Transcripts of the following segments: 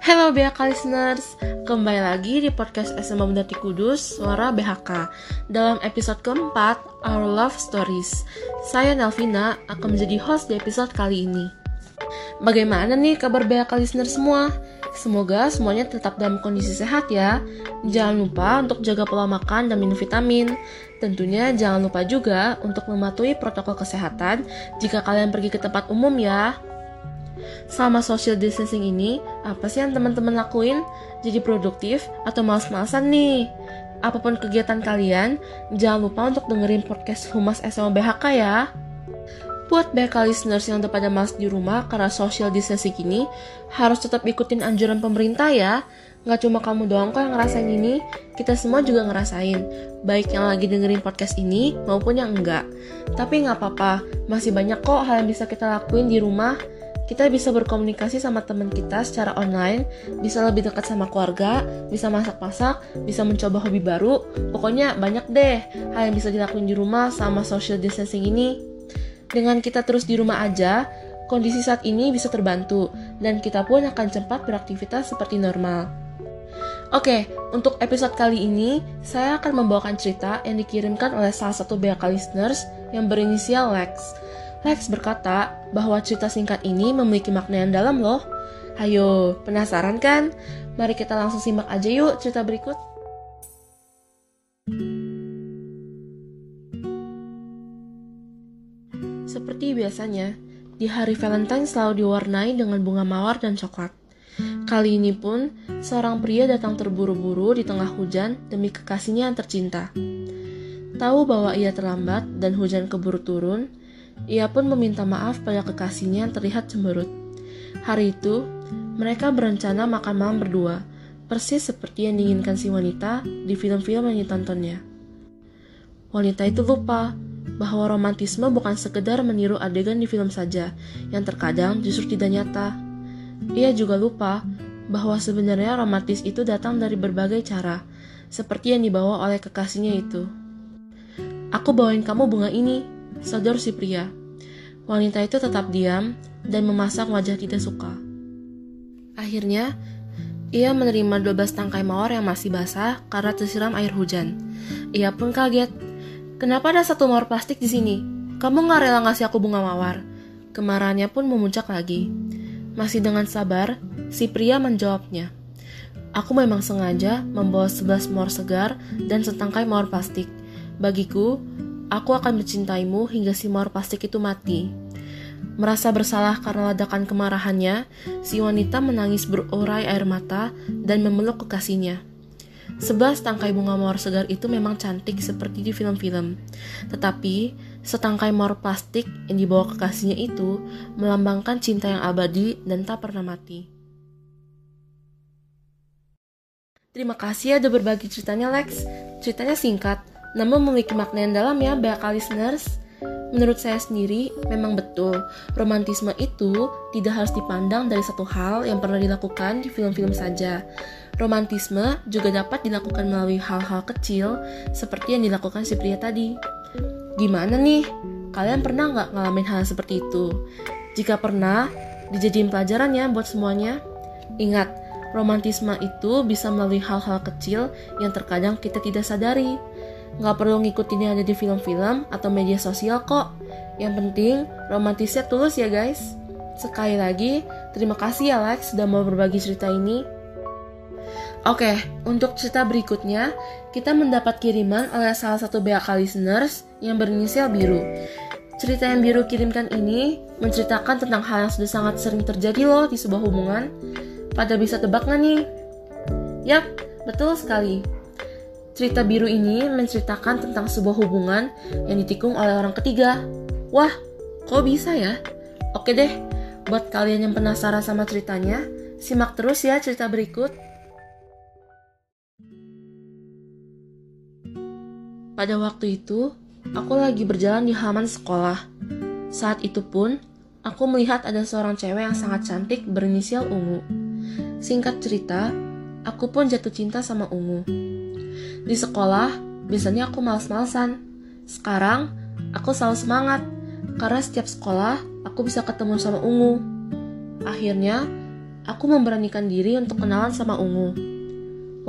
Hello BHK listeners, kembali lagi di podcast SMA Bundati Kudus, Suara BHK. Dalam episode keempat, Our Love Stories. Saya Nelvina akan menjadi host di episode kali ini. Bagaimana nih kabar BHK listeners semua? Semoga semuanya tetap dalam kondisi sehat ya. Jangan lupa untuk jaga pola makan dan minum vitamin. Tentunya jangan lupa juga untuk mematuhi protokol kesehatan jika kalian pergi ke tempat umum ya. Selama social distancing ini, apa sih yang teman-teman lakuin? Jadi produktif atau males-malesan nih? Apa pun kegiatan kalian, jangan lupa untuk dengerin podcast Humas SMA BHK ya. Buat BHK listeners yang udah pada males di rumah karena social distancing ini, harus tetap ikutin anjuran pemerintah ya. Nggak cuma kamu doang kok yang ngerasain ini, kita semua juga ngerasain. Baik yang lagi dengerin podcast ini maupun yang enggak. Tapi nggak apa-apa, masih banyak kok hal yang bisa kita lakuin di rumah kita bisa berkomunikasi sama teman kita secara online, bisa lebih dekat sama keluarga, bisa masak-masak, bisa mencoba hobi baru. Pokoknya banyak deh hal yang bisa dilakuin di rumah sama social distancing ini. Dengan kita terus di rumah aja, kondisi saat ini bisa terbantu dan kita pun akan cepat beraktivitas seperti normal. Oke, untuk episode kali ini, saya akan membawakan cerita yang dikirimkan oleh salah satu BHK listeners yang berinisial Lex. Lex berkata bahwa cerita singkat ini memiliki makna yang dalam loh. Ayo, penasaran kan? Mari kita langsung simak aja yuk cerita berikut. Seperti biasanya, di hari Valentine selalu diwarnai dengan bunga mawar dan coklat. Kali ini pun, seorang pria datang terburu-buru di tengah hujan demi kekasihnya yang tercinta. Tahu bahwa ia terlambat dan hujan keburu turun, ia pun meminta maaf pada kekasihnya yang terlihat cemberut. Hari itu, mereka berencana makan malam berdua, persis seperti yang diinginkan si wanita di film-film yang ditontonnya. Wanita itu lupa bahwa romantisme bukan sekedar meniru adegan di film saja, yang terkadang justru tidak nyata. Ia juga lupa bahwa sebenarnya romantis itu datang dari berbagai cara, seperti yang dibawa oleh kekasihnya itu. Aku bawain kamu bunga ini, Sodor si pria. Wanita itu tetap diam dan memasang wajah tidak suka. Akhirnya, ia menerima 12 tangkai mawar yang masih basah karena tersiram air hujan. Ia pun kaget. Kenapa ada satu mawar plastik di sini? Kamu nggak rela ngasih aku bunga mawar? Kemarahannya pun memuncak lagi. Masih dengan sabar, si pria menjawabnya. Aku memang sengaja membawa 11 mawar segar dan setangkai mawar plastik. Bagiku, Aku akan mencintaimu hingga si mawar plastik itu mati. Merasa bersalah karena ledakan kemarahannya, si wanita menangis berurai air mata dan memeluk kekasihnya. Sebelas tangkai bunga mawar segar itu memang cantik seperti di film-film. Tetapi, setangkai mawar plastik yang dibawa kekasihnya itu melambangkan cinta yang abadi dan tak pernah mati. Terima kasih ya udah berbagi ceritanya Lex. Ceritanya singkat, namun memiliki makna yang dalam ya BHK listeners. Menurut saya sendiri, memang betul, romantisme itu tidak harus dipandang dari satu hal yang pernah dilakukan di film-film saja. Romantisme juga dapat dilakukan melalui hal-hal kecil, seperti yang dilakukan si pria tadi. Gimana nih? Kalian pernah nggak ngalamin hal seperti itu? Jika pernah, dijadiin pelajaran ya buat semuanya. Ingat, romantisme itu bisa melalui hal-hal kecil yang terkadang kita tidak sadari. Nggak perlu ngikutin yang ada di film-film atau media sosial kok. Yang penting, romantisnya tulus ya guys. Sekali lagi, terima kasih ya Lex sudah mau berbagi cerita ini. Oke, untuk cerita berikutnya, kita mendapat kiriman oleh salah satu BHK listeners yang berinisial biru. Cerita yang biru kirimkan ini menceritakan tentang hal yang sudah sangat sering terjadi loh di sebuah hubungan. Pada bisa tebak nggak nih? Yap, betul sekali. Cerita biru ini menceritakan tentang sebuah hubungan yang ditikung oleh orang ketiga. Wah, kok bisa ya? Oke deh, buat kalian yang penasaran sama ceritanya, simak terus ya cerita berikut. Pada waktu itu, aku lagi berjalan di halaman sekolah. Saat itu pun, aku melihat ada seorang cewek yang sangat cantik berinisial Ungu. Singkat cerita, aku pun jatuh cinta sama Ungu. Di sekolah, biasanya aku males-malesan. Sekarang, aku selalu semangat. Karena setiap sekolah, aku bisa ketemu sama Ungu. Akhirnya, aku memberanikan diri untuk kenalan sama Ungu.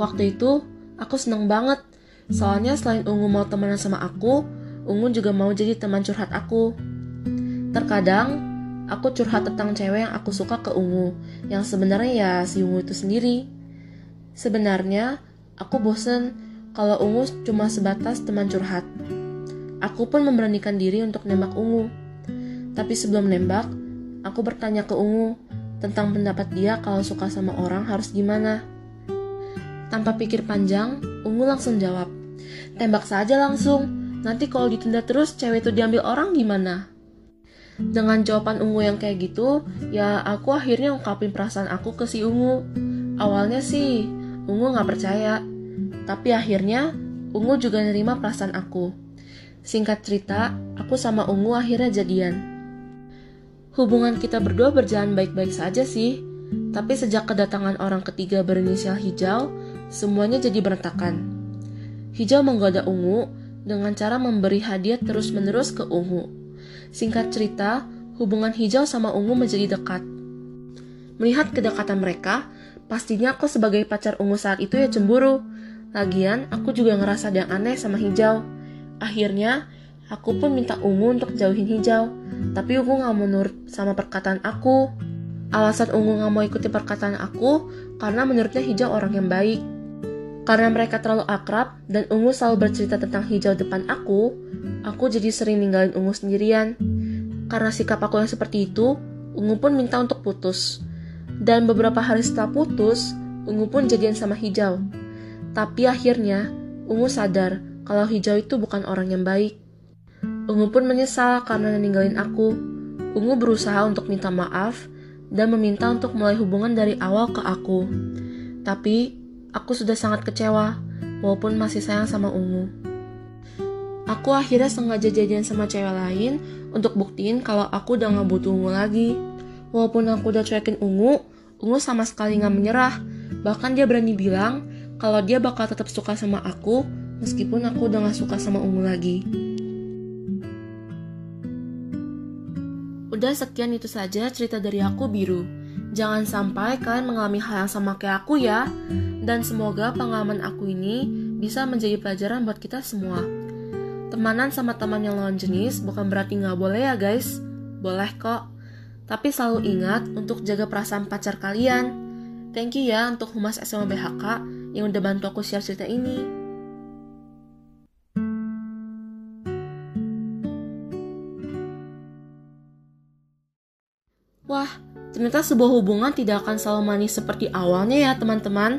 Waktu itu, aku seneng banget. Soalnya selain Ungu mau temenan sama aku, Ungu juga mau jadi teman curhat aku. Terkadang, aku curhat tentang cewek yang aku suka ke Ungu, yang sebenarnya ya si Ungu itu sendiri. Sebenarnya, aku bosen kalau Ungu cuma sebatas teman curhat. Aku pun memberanikan diri untuk nembak Ungu. Tapi sebelum nembak, aku bertanya ke Ungu tentang pendapat dia kalau suka sama orang harus gimana. Tanpa pikir panjang, Ungu langsung jawab, tembak saja langsung, nanti kalau ditunda terus cewek itu diambil orang gimana? Dengan jawaban Ungu yang kayak gitu, ya aku akhirnya ungkapin perasaan aku ke si Ungu. Awalnya sih, Ungu gak percaya. Tapi akhirnya, Ungu juga nerima perasaan aku. Singkat cerita, aku sama Ungu akhirnya jadian. Hubungan kita berdua berjalan baik-baik saja sih. Tapi sejak kedatangan orang ketiga berinisial hijau, semuanya jadi berantakan. Hijau menggoda Ungu dengan cara memberi hadiah terus-menerus ke Ungu Singkat cerita, hubungan hijau sama ungu menjadi dekat. Melihat kedekatan mereka, pastinya aku sebagai pacar ungu saat itu ya cemburu. Lagian, aku juga ngerasa ada yang aneh sama hijau. Akhirnya, aku pun minta ungu untuk jauhin hijau. Tapi ungu gak mau nurut sama perkataan aku. Alasan ungu gak mau ikuti perkataan aku karena menurutnya hijau orang yang baik. Karena mereka terlalu akrab dan Ungu selalu bercerita tentang hijau depan aku, aku jadi sering ninggalin Ungu sendirian. Karena sikap aku yang seperti itu, Ungu pun minta untuk putus. Dan beberapa hari setelah putus, Ungu pun jadian sama hijau. Tapi akhirnya, Ungu sadar kalau hijau itu bukan orang yang baik. Ungu pun menyesal karena ninggalin aku. Ungu berusaha untuk minta maaf dan meminta untuk mulai hubungan dari awal ke aku. Tapi Aku sudah sangat kecewa, walaupun masih sayang sama Ungu. Aku akhirnya sengaja jadian sama cewek lain untuk buktiin kalau aku udah gak butuh Ungu lagi. Walaupun aku udah cuekin Ungu, Ungu sama sekali gak menyerah. Bahkan dia berani bilang kalau dia bakal tetap suka sama aku meskipun aku udah gak suka sama Ungu lagi. Udah sekian itu saja cerita dari aku biru. Jangan sampai kalian mengalami hal yang sama kayak aku ya. Dan semoga pengalaman aku ini bisa menjadi pelajaran buat kita semua. Temanan sama teman yang lawan jenis bukan berarti nggak boleh ya guys. Boleh kok. Tapi selalu ingat untuk jaga perasaan pacar kalian. Thank you ya untuk Humas SMA BHK yang udah bantu aku share cerita ini. Wah, Ternyata sebuah hubungan tidak akan selalu manis seperti awalnya ya teman-teman.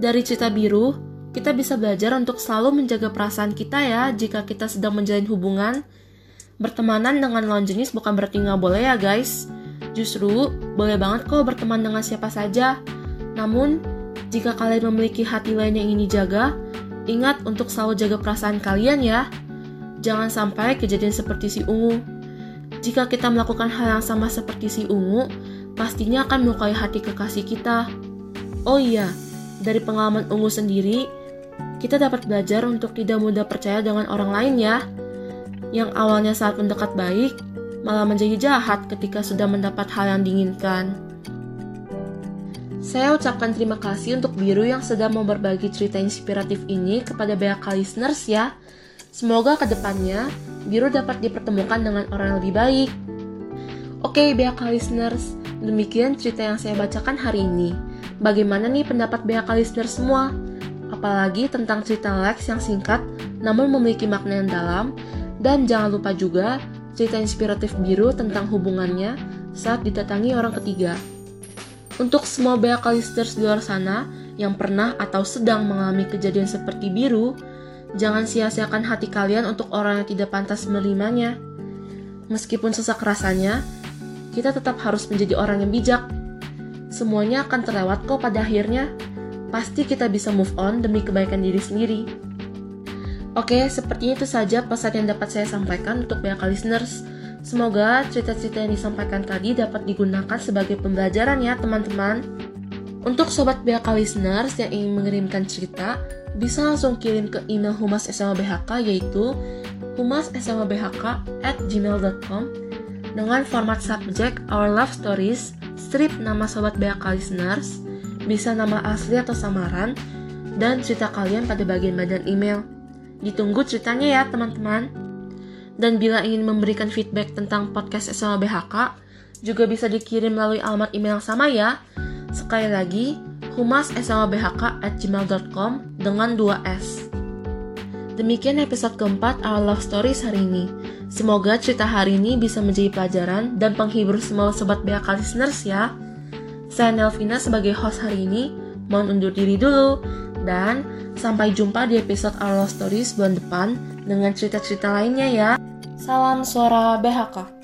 Dari cerita biru, kita bisa belajar untuk selalu menjaga perasaan kita ya jika kita sedang menjalin hubungan. Bertemanan dengan lawan jenis bukan berarti nggak boleh ya guys. Justru, boleh banget kok berteman dengan siapa saja. Namun, jika kalian memiliki hati lain yang ingin dijaga, ingat untuk selalu jaga perasaan kalian ya. Jangan sampai kejadian seperti si Ungu. Jika kita melakukan hal yang sama seperti si Ungu, pastinya akan melukai hati kekasih kita. Oh iya, dari pengalaman Ungu sendiri, kita dapat belajar untuk tidak mudah percaya dengan orang lain ya. Yang awalnya saat mendekat baik, malah menjadi jahat ketika sudah mendapat hal yang diinginkan. Saya ucapkan terima kasih untuk Biru yang sedang mau berbagi cerita inspiratif ini kepada banyak listeners ya. Semoga ke depannya Biru dapat dipertemukan dengan orang yang lebih baik. Oke, BHK listeners, demikian cerita yang saya bacakan hari ini. Bagaimana nih pendapat BHK listeners semua? Apalagi tentang cerita Lex yang singkat namun memiliki makna yang dalam dan jangan lupa juga cerita inspiratif biru tentang hubungannya saat didatangi orang ketiga. Untuk semua BHK listeners di luar sana yang pernah atau sedang mengalami kejadian seperti biru, jangan sia-siakan hati kalian untuk orang yang tidak pantas menerimanya. Meskipun sesak rasanya, kita tetap harus menjadi orang yang bijak. Semuanya akan terlewat kok pada akhirnya. Pasti kita bisa move on demi kebaikan diri sendiri. Oke, sepertinya itu saja pesan yang dapat saya sampaikan untuk banyak listeners. Semoga cerita-cerita yang disampaikan tadi dapat digunakan sebagai pembelajaran ya teman-teman. Untuk sobat BHK listeners yang ingin mengirimkan cerita, bisa langsung kirim ke email Humas SMA BHK yaitu humassmabhk at gmail.com dengan format subjek Our Love Stories strip nama sobat BHK listeners, bisa nama asli atau samaran, dan cerita kalian pada bagian badan email. Ditunggu ceritanya ya teman-teman. Dan bila ingin memberikan feedback tentang podcast SMA BHK, juga bisa dikirim melalui alamat email yang sama ya. Sekali lagi, humas@gmail.com dengan 2S. Demikian episode keempat Our Love Stories hari ini. Semoga cerita hari ini bisa menjadi pelajaran dan penghibur semua sobat BHK listeners ya. Saya Nelvina sebagai host hari ini, mohon undur diri dulu. Dan sampai jumpa di episode Love Stories bulan depan dengan cerita-cerita lainnya ya. Salam suara BHK.